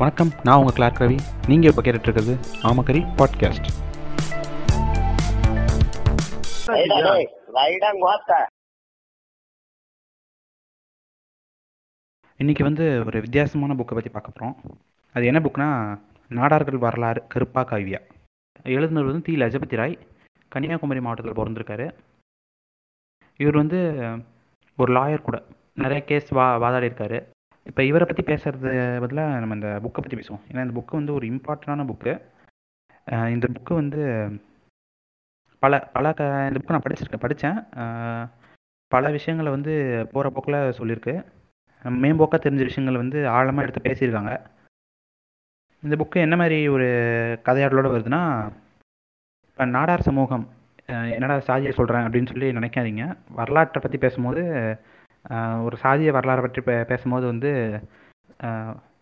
வணக்கம் நான் உங்கள் கிளார்க் ரவி நீங்கள் இப்போ கேட்டுட்ருக்கிறது ஆமக்கரி பாட்காஸ்ட். இன்றைக்கி வந்து ஒரு வித்தியாசமான புக்கை பற்றி பார்க்க போகிறோம் அது என்ன புக்னா நாடார்கள் வரலாறு கருப்பா காவியா. எழுதுனவர் வந்து தி. லஜபதி ராய் கன்னியாகுமரி மாவட்டத்தில் பிறந்திருக்காரு. இவர் வந்து ஒரு லாயர் கூட. நிறைய கேஸ் வா வாதாடி இருக்காரு இப்போ இவரை பற்றி பேசுறது பதிலாக நம்ம இந்த புக்கை பற்றி பேசுவோம். ஏன்னா இந்த புக்கு வந்து ஒரு இம்பார்ட்டண்டான புக்கு இந்த புக்கு வந்து பல பல க இந்த புக்கு நான் படிச்சிருக்கேன் படித்தேன் பல விஷயங்களை வந்து போகிற போக்கில் சொல்லியிருக்கு. மேம்போக்காக தெரிஞ்ச விஷயங்கள் வந்து ஆழமாக எடுத்து பேசியிருக்காங்க. இந்த புக்கு என்ன மாதிரி ஒரு கதையாடலோடு வருதுன்னா இப்போ நாடார் சமூகம் என்னடா சாதியை சொல்கிறேன் அப்படின்னு சொல்லி நினைக்காதீங்க. வரலாற்றை பற்றி பேசும்போது ஒரு சாதிய வரலாறை பற்றி பே பேசும்போது வந்து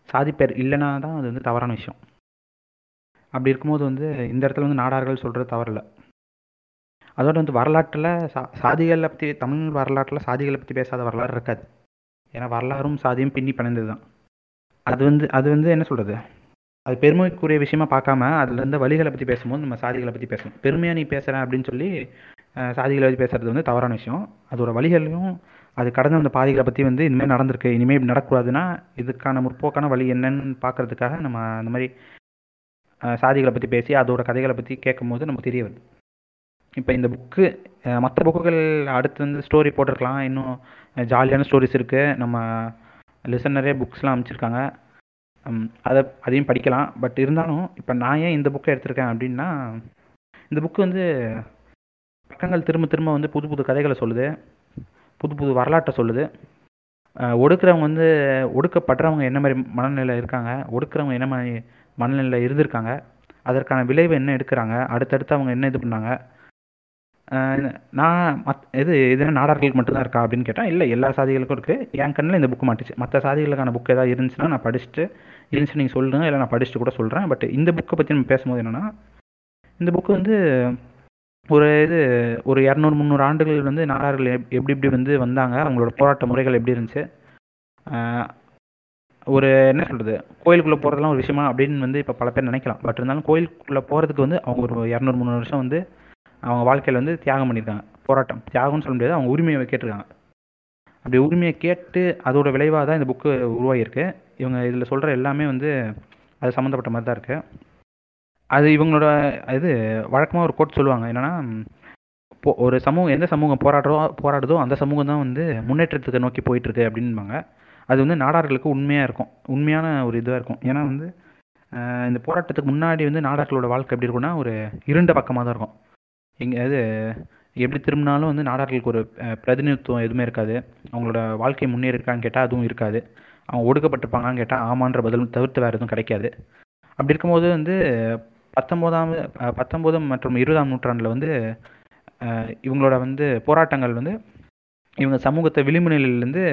சாதி பேர் இல்லைனா தான் அது வந்து தவறான விஷயம். அப்படி இருக்கும்போது வந்து இந்த இடத்துல வந்து நாடார்கள் சொல்கிறது தவறில்லை. அதோட வந்து வரலாற்றில் சா சாதிகளை பற்றி தமிழ் வரலாற்றில் சாதிகளை பற்றி பேசாத வரலாறு இருக்காது. ஏன்னா வரலாறும் சாதியும் பின்னி பிணைந்தது தான். அது வந்து அது வந்து என்ன சொல்கிறது அது பெருமைக்குரிய விஷயமா பார்க்காம அதில் இருந்த வழிகளை பற்றி பேசும்போது நம்ம சாதிகளை பற்றி பேசணும். பெருமையாக நீ பேசுகிறேன் அப்படின்னு சொல்லி சாதிகளை பற்றி பேசுறது வந்து தவறான விஷயம். அதோட வழிகளையும் அது கடந்த அந்த பாதிகளை பற்றி வந்து இனிமேல் நடந்திருக்கு. இனிமேல் இப்படி நடக்கக்கூடாதுன்னா இதுக்கான முற்போக்கான வழி என்னன்னு பார்க்கறதுக்காக நம்ம அந்த மாதிரி சாதிகளை பற்றி பேசி அதோட கதைகளை பற்றி கேட்கும்போது நமக்கு தெரிய வருது. இப்போ இந்த புக்கு மற்ற புக்குகள் அடுத்து வந்து ஸ்டோரி போட்டிருக்கலாம். இன்னும் ஜாலியான ஸ்டோரிஸ் இருக்குது நம்ம லிசனரே புக்ஸ்லாம் அமைச்சிருக்காங்க அதை அதையும் படிக்கலாம். பட் இருந்தாலும் இப்போ நான் ஏன் இந்த புக்கை எடுத்திருக்கேன் அப்படின்னா இந்த புக்கு வந்து பக்கங்கள் திரும்ப திரும்ப வந்து புது புது கதைகளை சொல்லுது. புது புது வரலாற்றை சொல்லுது. ஒடுக்கிறவங்க ஒடுக்குறவங்க வந்து ஒடுக்கப்படுறவங்க என்ன மாதிரி மனநிலையில் இருக்காங்க? ஒடுக்குறவங்க என்ன மாதிரி மனநிலையில் இருந்திருக்காங்க? அதற்கான விளைவு என்ன எடுக்கிறாங்க? அடுத்தடுத்து அவங்க என்ன இது பண்ணாங்க? நான் மத் இது இது நாடார்களுக்கு மட்டும்தான் இருக்கா அப்படின்னு கேட்டால் இல்லை எல்லா சாதிகளுக்கும் இருக்குது என் கண்ணில் இந்த புக்கு மாட்டுச்சு. மற்ற சாதிகளுக்கான புக் ஏதாவது இருந்துச்சுன்னா நான் படிச்சுட்டு இருந்துச்சு நீங்கள் சொல்லுங்கள் இல்லை நான் படிச்சுட்டு கூட சொல்கிறேன் பட் இந்த புக்கை பற்றி நம்ம பேசும்போது என்னென்னா இந்த புக்கு வந்து ஒரு இது ஒரு இரநூறு முந்நூறு ஆண்டுகள் வந்து நாடார்கள் எப்படி எப்படி வந்து வந்தாங்க அவங்களோட போராட்ட முறைகள் எப்படி இருந்துச்சு? ஒரு என்ன சொல்கிறது கோயிலுக்குள்ளே போகிறதுலாம் ஒரு விஷயமா அப்படின்னு வந்து இப்போ பல பேர் நினைக்கலாம். பட் இருந்தாலும் கோயிலுக்குள்ளே போகிறதுக்கு வந்து அவங்க ஒரு இரநூறு முந்நூறு வருஷம் வந்து அவங்க வாழ்க்கையில் வந்து தியாகம் பண்ணியிருக்காங்க. போராட்டம். தியாகம்னு சொல்ல முடியாது அவங்க உரிமையை கேட்டிருக்காங்க. அப்படி உரிமையை கேட்டு அதோட விளைவாக தான் இந்த புக்கு உருவாகியிருக்கு. இவங்க இதில் சொல்கிற எல்லாமே வந்து அது சம்மந்தப்பட்ட மாதிரி தான் இருக்குது அது இவங்களோட இது வழக்கமாக ஒரு கோட் சொல்லுவாங்க. என்னென்னா இப்போ ஒரு சமூகம் எந்த சமூகம் போராடுறோ போராடுதோ அந்த சமூகம் தான் வந்து முன்னேற்றத்துக்கு நோக்கி போயிட்டுருக்கு அப்படின்பாங்க. அது வந்து நாடார்களுக்கு உண்மையாக இருக்கும். உண்மையான ஒரு இதுவாக இருக்கும். ஏன்னா வந்து இந்த போராட்டத்துக்கு முன்னாடி வந்து நாடார்களோட வாழ்க்கை எப்படி இருக்கும்னா ஒரு இருண்ட பக்கமாக தான் இருக்கும். எங்கே அது எப்படி திரும்பினாலும் வந்து நாடார்களுக்கு ஒரு பிரதிநிதித்துவம் எதுவுமே இருக்காது. அவங்களோட வாழ்க்கை முன்னேறி இருக்கான்னு கேட்டால் அதுவும் இருக்காது. அவங்க ஒடுக்கப்பட்டிருப்பாங்கன்னு கேட்டால் ஆமான்ற பதில் தவிர்த்து வேறு எதுவும் கிடைக்காது. அப்படி இருக்கும்போது வந்து பத்தொம்போதாம் அஹ், பத்தொம்போதாம் மற்றும் இருபதாம் நூற்றாண்டில் வந்து இவங்களோட வந்து போராட்டங்கள் வந்து இவங்க சமூகத்தை விளிம்பு நிலையிலேருந்து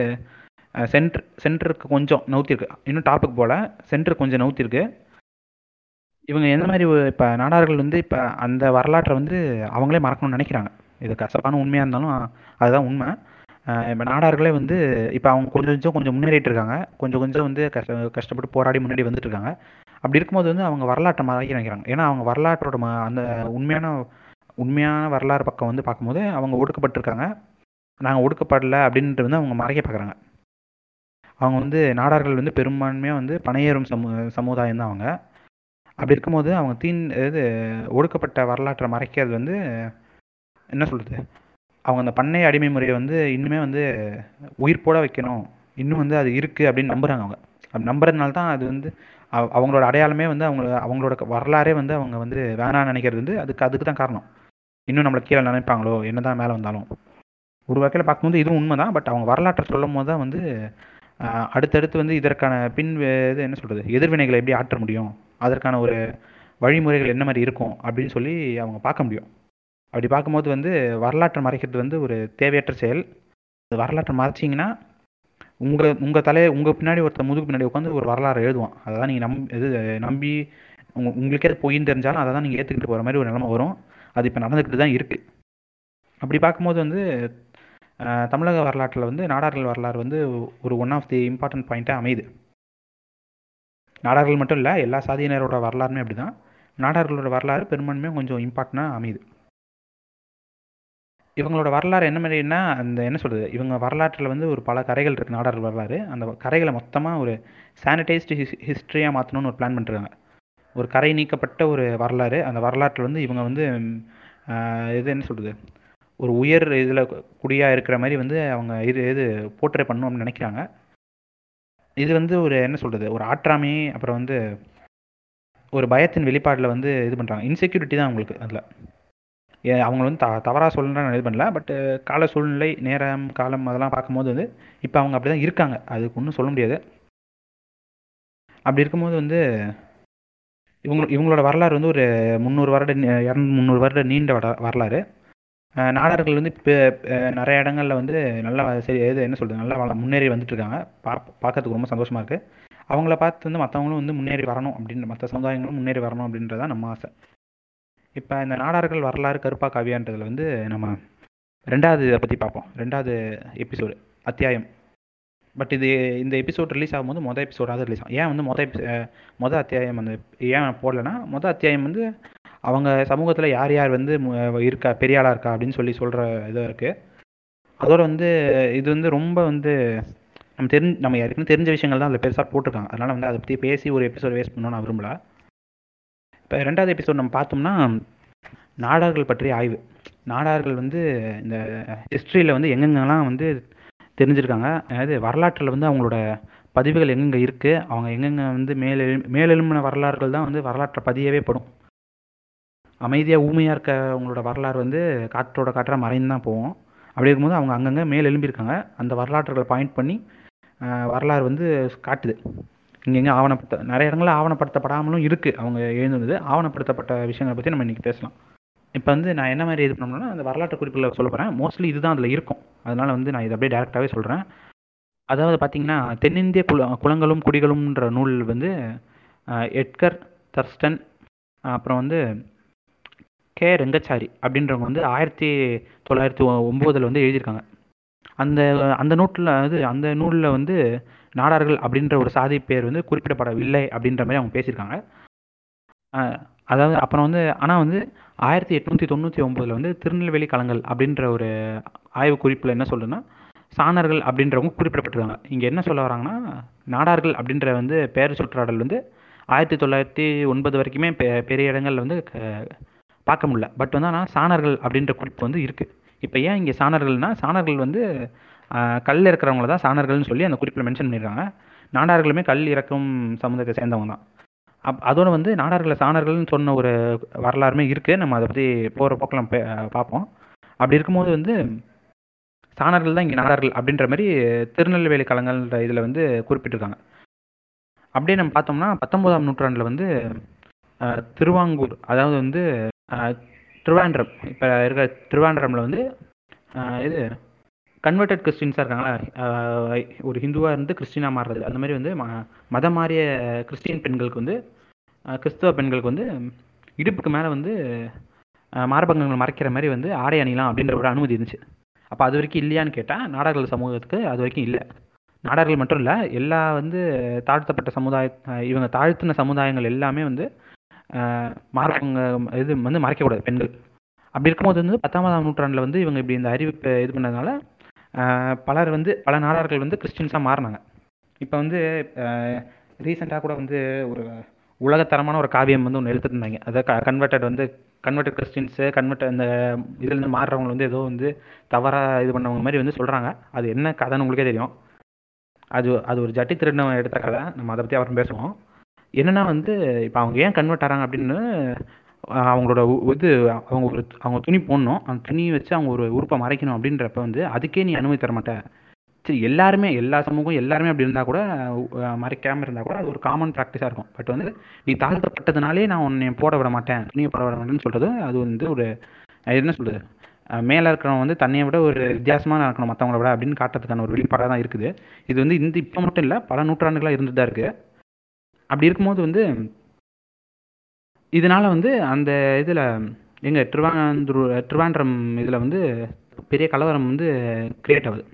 சென்ட்ரு சென்டருக்கு கொஞ்சம் நவுத்திருக்கு. இன்னும் டாப்புக்கு போல் சென்டருக்கு கொஞ்சம் நவுத்திருக்கு. இவங்க எந்த மாதிரி இப்போ நாடார்கள் வந்து இப்போ அந்த வரலாற்றை வந்து அவங்களே மறக்கணும்னு நினைக்கிறாங்க. இது கசப்பான உண்மையாக இருந்தாலும் அதுதான் உண்மை. இப்போ நாடார்களே வந்து இப்போ அவங்க கொஞ்சம் கொஞ்சம் கொஞ்சம் முன்னேறிட்டு இருக்காங்க. கொஞ்சம் கொஞ்சம் வந்து கஷ்ட கஷ்டப்பட்டு போராடி முன்னாடி வந்துட்டு இருக்காங்க. அப்படி இருக்கும்போது வந்து அவங்க வரலாற்றை மறைக்க நினைக்கிறாங்க. ஏன்னா அவங்க வரலாற்றோட ம அந்த உண்மையான உண்மையான வரலாறு பக்கம் வந்து பார்க்கும்போது அவங்க ஒடுக்கப்பட்டிருக்காங்க. நாங்கள் ஒடுக்கப்படலை அப்படின்ட்டு வந்து அவங்க மறைக்க பார்க்குறாங்க. அவங்க வந்து நாடார்கள் வந்து பெரும்பான்மையாக வந்து பணையேறும் சமு சமுதாயம் தான் அவங்க. அப்படி இருக்கும்போது அவங்க தீன் இது ஒடுக்கப்பட்ட வரலாற்றை மறைக்கிறது வந்து என்ன சொல்கிறது அவங்க அந்த பண்ணை அடிமை முறையை வந்து இன்னுமே வந்து உயிர்ப்போட வைக்கணும். இன்னும் வந்து அது இருக்குது அப்படின்னு நம்புகிறாங்க அவங்க. அப்படி நம்புறதுனால தான் அது வந்து அவங்களோட அடையாளமே வந்து அவங்க அவங்களோட வரலாறே வந்து அவங்க வந்து வேணாம்னு நினைக்கிறது வந்து அதுக்கு அதுக்கு தான் காரணம். இன்னும் நம்மளை கீழே நினைப்பாங்களோ என்னதான் மேலே வந்தாலும். ஒரு வகையில் பார்க்கும்போது இதுவும் உண்மை தான் பட் அவங்க வரலாற்றை சொல்லும் போது தான் வந்து அடுத்தடுத்து வந்து இதற்கான பின் இது என்ன சொல்கிறது எதிர்வினைகளை எப்படி ஆற்ற முடியும்? அதற்கான ஒரு வழிமுறைகள் என்ன மாதிரி இருக்கும்? அப்படின்னு சொல்லி அவங்க பார்க்க முடியும். அப்படி பார்க்கும்போது வந்து வரலாற்றை மறைக்கிறது வந்து ஒரு தேவையற்ற செயல். வரலாற்றை மறைச்சிங்கன்னா உங்கள் உங்கள் தலையை உங்கள் பின்னாடி ஒருத்தர் முதுகு பின்னாடி உட்காந்து ஒரு வரலாறு எழுதுவான். அதை தான் நீங்கள் நம் இது நம்பி உங்க உங்களுக்கே அது பொய்ன்னு தெரிஞ்சாலும் அதை தான் நீங்கள் ஏற்றுக்கிட்டு போகிற மாதிரி ஒரு நிலமை வரும். அது இப்போ நடந்துக்கிட்டு தான் இருக்குது அப்படி பார்க்கும்போது வந்து தமிழக வரலாற்றில் வந்து நாடார்கள் வரலாறு வந்து ஒரு ஒன் ஆஃப் தி இம்பார்ட்டன்ட் பாயிண்ட்டாக அமையுது. நாடார்கள் மட்டும் இல்லை எல்லா சாதியினரோட வரலாறுமே அப்படி தான் நாடார்களோட வரலாறு பெரும்பான்மையும் கொஞ்சம் இம்பார்ட்டனாக அமையுது. இவங்களோட வரலாறு என்ன மாதிரின்னா அந்த என்ன சொல்கிறது இவங்க வரலாற்றில் வந்து ஒரு பல கரைகள் இருக்குது நாடார் வரலாறு. அந்த கரைகளை மொத்தமாக ஒரு சானிடைஸ்டு ஹிஸ் ஹிஸ்ட்ரியாக மாற்றணும்னு ஒரு பிளான் பண்ணுறாங்க ஒரு கரை நீக்கப்பட்ட ஒரு வரலாறு. அந்த வரலாற்றில் வந்து இவங்க வந்து இது என்ன சொல்கிறது ஒரு உயர் இதில் குடியாக இருக்கிற மாதிரி வந்து அவங்க இது இது போர்ட்ரே பண்ணணும்னு நினைக்கிறாங்க. இது வந்து ஒரு என்ன சொல்கிறது ஒரு ஆற்றாமை அப்புறம் வந்து ஒரு பயத்தின் வெளிப்பாடில் வந்து இது பண்ணுறாங்க இன்செக்யூரிட்டி தான் அவங்களுக்கு அதில். அவங்க வந்து த தவறாக சொல்லணும்னு நான் இது பண்ணல. பட் கால சூழ்நிலை நேரம் காலம் அதெல்லாம் பார்க்கும்போது வந்து இப்போ அவங்க அப்படி தான் இருக்காங்க. அதுக்கு ஒன்றும் சொல்ல முடியாது. அப்படி இருக்கும்போது வந்து இவங்க இவங்களோட வரலாறு வந்து ஒரு முந்நூறு வருட இரநூறு முந்நூறு வருட நீண்ட வட- வரலாறு. அஹ் நாடார்கள் வந்து இப்போ நிறைய இடங்கள்ல வந்து நல்லா சரி இது என்ன சொல்கிறது நல்லா முன்னேறி வந்துட்டு இருக்காங்க பா பார்க்கறதுக்கு ரொம்ப சந்தோஷமாக இருக்கு. அவங்கள பார்த்து வந்து மற்றவங்களும் வந்து முன்னேறி வரணும் அப்படின்ற மற்ற சமுதாயங்களும் முன்னேறி வரணும் அப்படின்றதான் நம்ம ஆசை. இப்போ இந்த நாடார்கள் வரலாறு கருப்பா காவியான்றதுல வந்து நம்ம ரெண்டாவது இதை பற்றி பார்ப்போம் ரெண்டாவது எபிசோடு அத்தியாயம். பட் இது இந்த எபிசோட் ரிலீஸ் ஆகும்போது மொதல் எபிசோடாக ரிலீஸ் ஆகும். ஏன் வந்து மொதல் மொதல் அத்தியாயம் வந்து ஏன் போடலைன்னா மொதல் அத்தியாயம் வந்து அவங்க சமூகத்தில் யார் யார் வந்து இருக்கா பெரிய ஆளாக இருக்கா அப்படின்னு சொல்லி சொல்கிற இதாக இருக்குது அதோட வந்து இது வந்து ரொம்ப வந்து நம்ம தெரிஞ்ச நம்ம ஏற்கனவே தெரிஞ்ச விஷயங்கள் தான் அதில் பெருசாக போட்டிருக்காங்க. அதனால் வந்து அதை பற்றி பேசி ஒரு எபிசோட் வேஸ்ட் பண்ணணும்னு நான் விரும்பலை. இப்போ ரெண்டாவது எபிசோட் நம்ம பார்த்தோம்னா நாடார்கள் பற்றிய ஆய்வு. நாடார்கள் வந்து இந்த ஹிஸ்ட்ரியில் வந்து எங்கெங்கெல்லாம் வந்து தெரிஞ்சிருக்காங்க. அதாவது வரலாற்றில் வந்து அவங்களோட பதிவுகள் எங்கெங்கே இருக்குது அவங்க எங்கெங்கே வந்து மேலெழு மேலெழும்பின வரலாறுகள் தான் வந்து வரலாற்றை பதியவே படும். அமைதியாக ஊமையாக இருக்க அவங்களோட வரலாறு வந்து காற்றோட காற்றாக மறைந்து தான் போவோம் அப்படி இருக்கும்போது அவங்க அங்கங்கே மேல் எழும்பியிருக்காங்க. அந்த வரலாற்றுகளை பாயிண்ட் பண்ணி வரலாறு வந்து காட்டுது. இங்கெங்கே ஆவணப்படுத்த நிறைய இடங்களில் ஆவணப்படுத்தப்படாமலும் இருக்குது அவங்க எழுதுனது. ஆவணப்படுத்தப்பட்ட விஷயங்களை பற்றி நம்ம இன்றைக்கி பேசலாம். இப்போ வந்து நான் என்ன மாதிரி இது பண்ணணும்னா அந்த வரலாற்று குறிப்பில் சொல்ல போகிறேன் மோஸ்ட்லி இதுதான் அதில் இருக்கும். அதனால் வந்து நான் இதை அப்படியே டேரெக்டாகவே சொல்கிறேன் அதாவது பார்த்தீங்கன்னா தென்னிந்திய குல குலங்களும் குடிகளும்ன்ற நூல் வந்து எட்கர் தர்ஸ்டன் அப்புறம் வந்து கே. ரெங்கச்சாரி அப்படின்றவங்க வந்து ஆயிரத்தி தொள்ளாயிரத்தி ஒம்போதில் வந்து எழுதியிருக்காங்க. அந்த அந்த நூட்டில் அது அந்த நூலில் வந்து நாடார்கள் அப்படின்ற ஒரு சாதி பேர் வந்து குறிப்பிடப்படவில்லை அப்படின்ற மாதிரி அவங்க பேசியிருக்காங்க. அதாவது அப்புறம் வந்து ஆனால் வந்து ஆயிரத்தி எட்நூற்றி தொண்ணூற்றி ஒம்போதில் வந்து திருநெல்வேலி களங்கள் அப்படின்ற ஒரு ஆய்வு குறிப்பில் என்ன சொல்லுன்னா சாணர்கள் அப்படின்றவங்க குறிப்பிடப்பட்டிருக்காங்க. இங்கே என்ன சொல்ல வராங்கன்னா நாடார்கள் அப்படின்ற வந்து பெயர் சுற்றாடல் வந்து ஆயிரத்தி தொள்ளாயிரத்தி ஒன்பது வரைக்குமே பெ- பெரிய இடங்களில் வந்து க- பார்க்க முடியல. பட் வந்து ஆனால் சாணர்கள் அப்படின்ற குறிப்பு வந்து இருக்குது இப்போ ஏன் இங்கே சாணர்கள்னா சாணர்கள் வந்து கல் இருக்கிறவங்கள தான் சாணர்கள்னு சொல்லி அந்த குறிப்பில் மென்ஷன் பண்ணியிருக்காங்க நாடார்களுமே கல் இறக்கும் சமுதாயத்தை சேர்ந்தவங்க தான். அப் அதோட வந்து நாடார்களை சாணர்கள்னு சொன்ன ஒரு வரலாறுமே இருக்குது நம்ம அதை பற்றி போகிற போக்கில் நம்ம பார்ப்போம். அப்படி இருக்கும்போது வந்து சாணர்கள் தான் இங்கே நாடார்கள் அப்படின்ற மாதிரி திருநெல்வேலி களங்கள்ன்ற இதில் வந்து குறிப்பிட்டிருக்காங்க. அப்படியே நம்ம பார்த்தோம்னா பத்தொம்போதாம் நூற்றாண்டில் வந்து திருவாங்கூர் அதாவது வந்து திருவாண்டம் இப்போ இருக்கிற திருவாண்டரமில் வந்து இது கன்வெர்டட் கிறிஸ்டின்ஸாக இருக்காங்களா? ஒரு ஹிந்துவாக இருந்து கிறிஸ்டினாக மாறுறது. அந்த மாதிரி வந்து மதம் மாறிய கிறிஸ்டியன் பெண்களுக்கு வந்து கிறிஸ்தவ பெண்களுக்கு வந்து இடுப்புக்கு மேலே வந்து அஹ், மார்பகங்கள் மறைக்கிற மாதிரி வந்து ஆடை அணியலாம் அப்படின்ற ஒரு அனுமதி இருந்துச்சு. அப்போ அது வரைக்கும் இல்லையான்னு கேட்டால் நாடார்கள் சமூகத்துக்கு அது வரைக்கும் இல்லை. நாடார்கள் மட்டும் இல்லை எல்லா வந்து தாழ்த்தப்பட்ட சமுதாய இவங்க தாழ்த்தின சமுதாயங்கள் எல்லாமே வந்து மார்பங்க இது வந்து மறைக்கக்கூடாது பெண்கள். அப்படி இருக்கும்போது வந்து பத்தாம் நூற்றாண்டில் வந்து இவங்க இப்படி இந்த அறிவிப்பை இது பண்ணதுனால பலர் வந்து பல நாடார்கள் வந்து கிறிஸ்டின்ஸாக மாறினாங்க. இப்போ வந்து ரீசெண்டாக கூட வந்து ஒரு உலகத்தரமான ஒரு காவியம் வந்து ஒன்று எழுத்துட்டு இருந்தாங்க அதாவது கன்வெர்டட் வந்து கன்வெர்டட் கிறிஸ்டின்ஸு கன்வெர்ட் அந்த இதுலேருந்து மாறுறவங்க வந்து ஏதோ வந்து தவறாக இது பண்ணவங்க மாதிரி வந்து சொல்கிறாங்க அது என்ன கதைன்னு உங்களுக்கே தெரியும். அது அது ஒரு ஜட்டி திருடினவன் எடுத்த கதை. நம்ம அதை பற்றி அப்புறம் பேசுவோம். என்னன்னா வந்து இப்போ அவங்க ஏன் கன்வெர்ட் ஆகிறாங்க அப்படின்னு அவங்களோட உ- இது அவங்க ஒரு அவங்க துணி போடணும். அந்த துணியை வச்சு அவங்க ஒரு உறுப்பை மறைக்கணும் அப்படின்றப்ப வந்து அதுக்கே நீ அனுமதி தர மாட்ட. சரி எல்லாருமே எல்லா சமூகம் எல்லாருமே அப்படி இருந்தால் கூட மறைக்காமல் இருந்தால் கூட அது ஒரு காமன் ப்ராக்டிஸாக இருக்கும். பட் வந்து நீ தாழ்த்தப்பட்டதுனாலே நான் உன்னை போட விட மாட்டேன். துணியை போட விட மாட்டேன்னு சொல்கிறது அது வந்து ஒரு என்ன சொல்கிறது மேலே இருக்கிறவங்க வந்து தன்னையை விட ஒரு வித்தியாசமாக இருக்கணும் மற்றவங்கள விட அப்படின்னு காட்டுறதுக்கான ஒரு வெளிப்பாடாக தான் இருக்குது. இது வந்து இந்த இப்போ மட்டும் இல்லை பல நூற்றாண்டுகளாக இருந்துட்டு தான் இருக்குது அப்படி இருக்கும்போது வந்து இதனால வந்து அந்த இதில் எங்கள் திருவாந்தூர் திருவாண்டம் இதில் வந்து பெரிய கலவரம் வந்து கிரியேட் ஆகுது.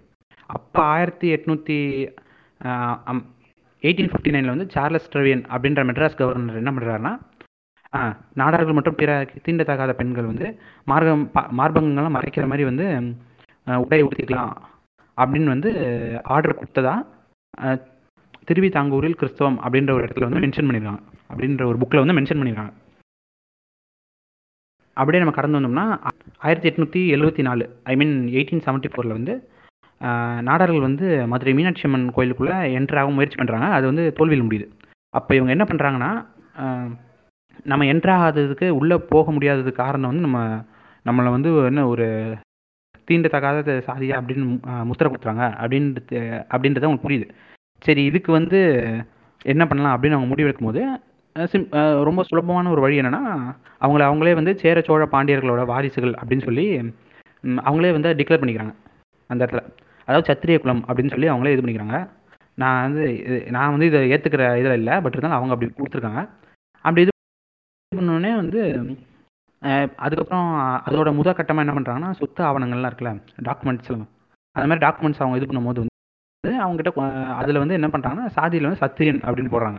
அப்போ ஆயிரத்தி எட்நூற்றி எயிட்டீன் ஃபிஃப்டி நைனில் வந்து சார்லஸ் ட்ரெவியன் அப்படின்ற மெட்ராஸ் கவர்னர் என்ன பண்ணுறாருன்னா நாடார்கள் மற்றும் பிற தீண்டத்தகாத பெண்கள் வந்து மார்க்கம் பா- மார்பகங்கள்லாம் மறைக்கிற மாதிரி வந்து உடை உடுத்திக்கலாம் அப்படின்னு வந்து ஆர்டர் கொடுத்ததா திருவி திருவிதாங்கூரில் கிறிஸ்தவம் அப்படின்ற ஒரு இடத்துல வந்து மென்ஷன் பண்ணியிருக்காங்க அப்படின்ற ஒரு புக்கில் வந்து மென்ஷன் பண்ணியிருக்காங்க அப்படியே நம்ம கடந்து வந்தோம்னா ஆயிரத்தி எட்நூற்றி எழுபத்தி நாலு ஐ மீன் எயிட்டீன் செவன்ட்டி ஃபோரில் வந்து நாடார்கள் வந்து மதுரை மீனாட்சி அம்மன் கோயிலுக்குள்ளே என்ட்ராக முயற்சி பண்ணுறாங்க அது வந்து தோல்வியில் முடியுது. அப்போ இவங்க என்ன பண்ணுறாங்கன்னா நம்ம என்ட்ராகாததுக்கு உள்ளே போக முடியாததுக்கு காரணம் வந்து நம்ம நம்மளை வந்து என்ன ஒரு தீண்டத்தகாத சாதியா அப்படின்னு ஆஹ், முத்திரை கொடுத்துறாங்க அப்படின்றது அப்படின்றது அவங்களுக்கு புரியுது. சரி இதுக்கு வந்து என்ன பண்ணலாம் அப்படின்னு அவங்க முடிவெடுக்கும் போது சிம் ரொம்ப சுலபமான ஒரு வழி என்னென்னா அவங்கள அவங்களே வந்து சேர சோழ பாண்டியர்களோட வாரிசுகள் அப்படின்னு சொல்லி அவங்களே வந்து டிக்ளேர் பண்ணிக்கிறாங்க. அந்த இடத்துல. அதாவது சத்திரிய குலம் அப்படின்னு சொல்லி அவங்களே இது பண்ணிக்கிறாங்க. நான் வந்து இது- நான் வந்து இதை ஏற்றுக்கிற இதில் இல்லை பட் இருந்தாலும் அவங்க அப்படி கொடுத்துருக்காங்க. அப்படி இது பண்ணோடனே வந்து அதுக்கப்புறம் அதோட முத கட்டமாக என்ன பண்ணுறாங்கன்னா சொத்து ஆவணங்கள்லாம் இருக்குல்ல டாக்குமெண்ட்ஸ் அந்த மாதிரி டாக்குமெண்ட்ஸ் அவங்க இது பண்ணும்போது வந்து அவங்ககிட்ட அதில் வந்து என்ன பண்ணுறாங்கன்னா சாதியில் வந்து சத்திரியன் அப்படின்னு போடுறாங்க.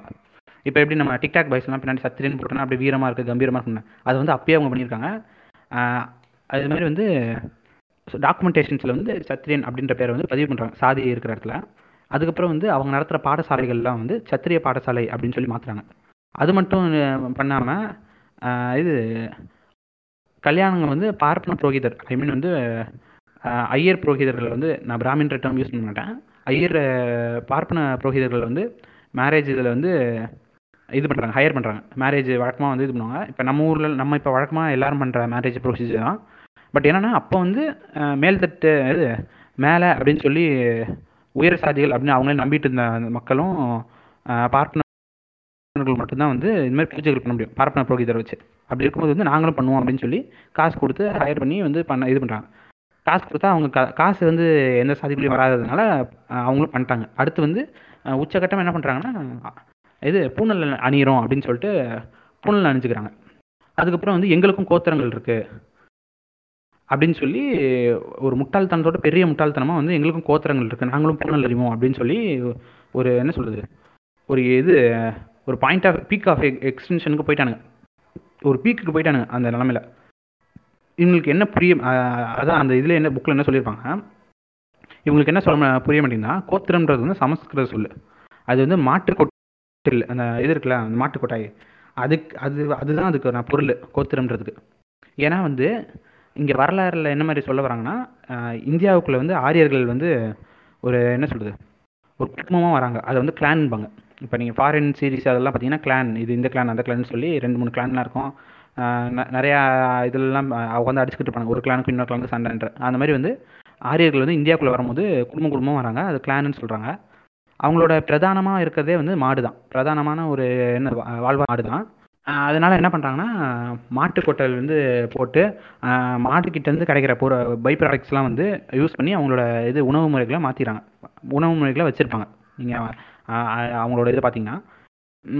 இப்போ எப்படி நம்ம டிக்டாக் பாய்ஸ்லாம் பின்னாடி சத்திரின்னு போட்டோன்னா அப்படி வீரமாக இருக்குது கம்பீரமாக இருக்குன்னு அது வந்து அப்பயே அவங்க பண்ணியிருக்காங்க. அது மாதிரி வந்து டாக்குமெண்டேஷன்ஸில் வந்து சத்திரியன் அப்படின்ற பேரை வந்து பதிவு பண்ணுறாங்க சாதி இருக்கிற இடத்துல. அதுக்கப்புறம் வந்து அவங்க நடத்துகிற பாடசாலைகள்லாம் வந்து சத்திரிய பாடசாலை அப்படின்னு சொல்லி மாற்றுறாங்க அது மட்டும் பண்ணாமல் இது கல்யாணங்கள் வந்து பார்ப்பன புரோகிதர் ஐ மீன் வந்து ஐயர் புரோகிதர்கள் வந்து நான் பிராமின்ற டேர்ம் யூஸ் பண்ண மாட்டேன். ஐயர் பார்ப்பன புரோகிதர்கள் வந்து மேரேஜ் இதில் வந்து இது பண்ணுறாங்க ஹையர் பண்ணுறாங்க மேரேஜ் வழக்கமாக வந்து இது பண்ணுவாங்க. இப்போ நம்ம ஊரில் நம்ம இப்போ வழக்கமாக எல்லோரும் பண்ணுற மேரேஜ் ப்ரொசீஜர் தான். பட் என்னென்னா அப்போ வந்து மேல்தட்டு இது மேலே அப்படின்னு சொல்லி உயர் சாதிகள் அப்படின்னு அவங்களே நம்பிட்டு இருந்த அந்த மக்களும் பார்ப்பனர்கள் மட்டும்தான் வந்து இதுமாதிரி மாதிரி பூஜைகள் பண்ண முடியும். பார்ப்பன புரோகிதர் வச்சு. அப்படி இருக்கும்போது வந்து நாங்களும் பண்ணுவோம் அப்படின்னு சொல்லி காசு கொடுத்து ஹையர் பண்ணி வந்து பண்ண இது பண்ணுறாங்க காசு கொடுத்தா அவங்க கா காசு வந்து எந்த சாதிக்குள்ளேயும் வராததுனால அவங்களும் பண்ணிட்டாங்க. அடுத்து வந்து உச்சகட்டம் என்ன பண்ணுறாங்கன்னா இது பூனல் அணியிறோம் அப்படின்னு சொல்லிட்டு பூனல் அணிஞ்சுக்கிறாங்க. அதுக்கப்புறம் வந்து எங்களுக்கும் கோத்திரங்கள் இருக்கு. அப்படின்னு சொல்லி ஒரு முட்டாள்தனத்தோட பெரிய முட்டாள்தனமாக வந்து எங்களுக்கும் கோத்திரங்கள் இருக்குது நாங்களும் பூனல் அறிவோம் அப்படின்னு சொல்லி ஒரு என்ன சொல்கிறது ஒரு இது ஒரு பாயிண்ட் ஆஃப் பீக் ஆஃப் எக்ஸ்டென்ஷனுக்கு போயிட்டானுங்க. ஒரு பீக்குக்கு போயிட்டானுங்க அந்த நிலமையில. இவங்களுக்கு என்ன புரிய அதான் அந்த இதில் என்ன புக்கில் என்ன சொல்லியிருப்பாங்க? இவங்களுக்கு என்ன சொல்ல புரிய மாட்டேங்குதுன்னா கோத்திரம்ன்றது வந்து சமஸ்கிருத சொல்லு. அது வந்து டில் அந்த இது இருக்குல்ல அந்த மாட்டுக்கொட்டாய். அதுக்கு அது அதுதான் அதுக்கு நான் பொருள் கோத்திரம்ன்றதுக்கு. ஏன்னா வந்து இங்கே வரலாறுல என்ன மாதிரி சொல்ல வராங்கன்னா இந்தியாவுக்குள்ளே வந்து ஆரியர்கள் வந்து ஒரு என்ன சொல்கிறது ஒரு குடும்பமாக வராங்க. அதை வந்து கிளான்பாங்க இப்போ நீங்கள் ஃபாரின் சீரிஸ் அதெல்லாம் பார்த்தீங்கன்னா கிளான் இது இந்த கிளான் அந்த கிளான் சொல்லி ரெண்டு மூணு கிளான்லாம் இருக்கும். ந- நிறையா இதெல்லாம் அவங்க வந்து அடிச்சுக்கிட்டு இருப்பாங்க. ஒரு கிளானுக்கு இன்னொரு கிளானுக்கு சண்டைன்ற. அந்த மாதிரி வந்து ஆரியர்கள் வந்து இந்தியாவுக்குள்ளே வரும்போது குடும்பம் குடும்பம் வராங்க. அது கிளான்னு சொல்கிறாங்க அவங்களோட பிரதானமாக இருக்கிறதே வந்து மாடு தான் பிரதானமான ஒரு என்ன வா- வாழ்வா மாடு தான் அதனால் அதனால என்ன பண்ணுறாங்கன்னா மாட்டு கொட்டல் வந்து போட்டு மாட்டுக்கிட்டேருந்து கிடைக்கிற பொரு பை ப்ராடக்ட்ஸ்லாம் வந்து யூஸ் பண்ணி அவங்களோட இது உணவு முறைகளை மாற்றிடுறாங்க உணவு முறைகளை வச்சுருப்பாங்க. நீங்கள் அவங்களோட இது பார்த்தீங்கன்னா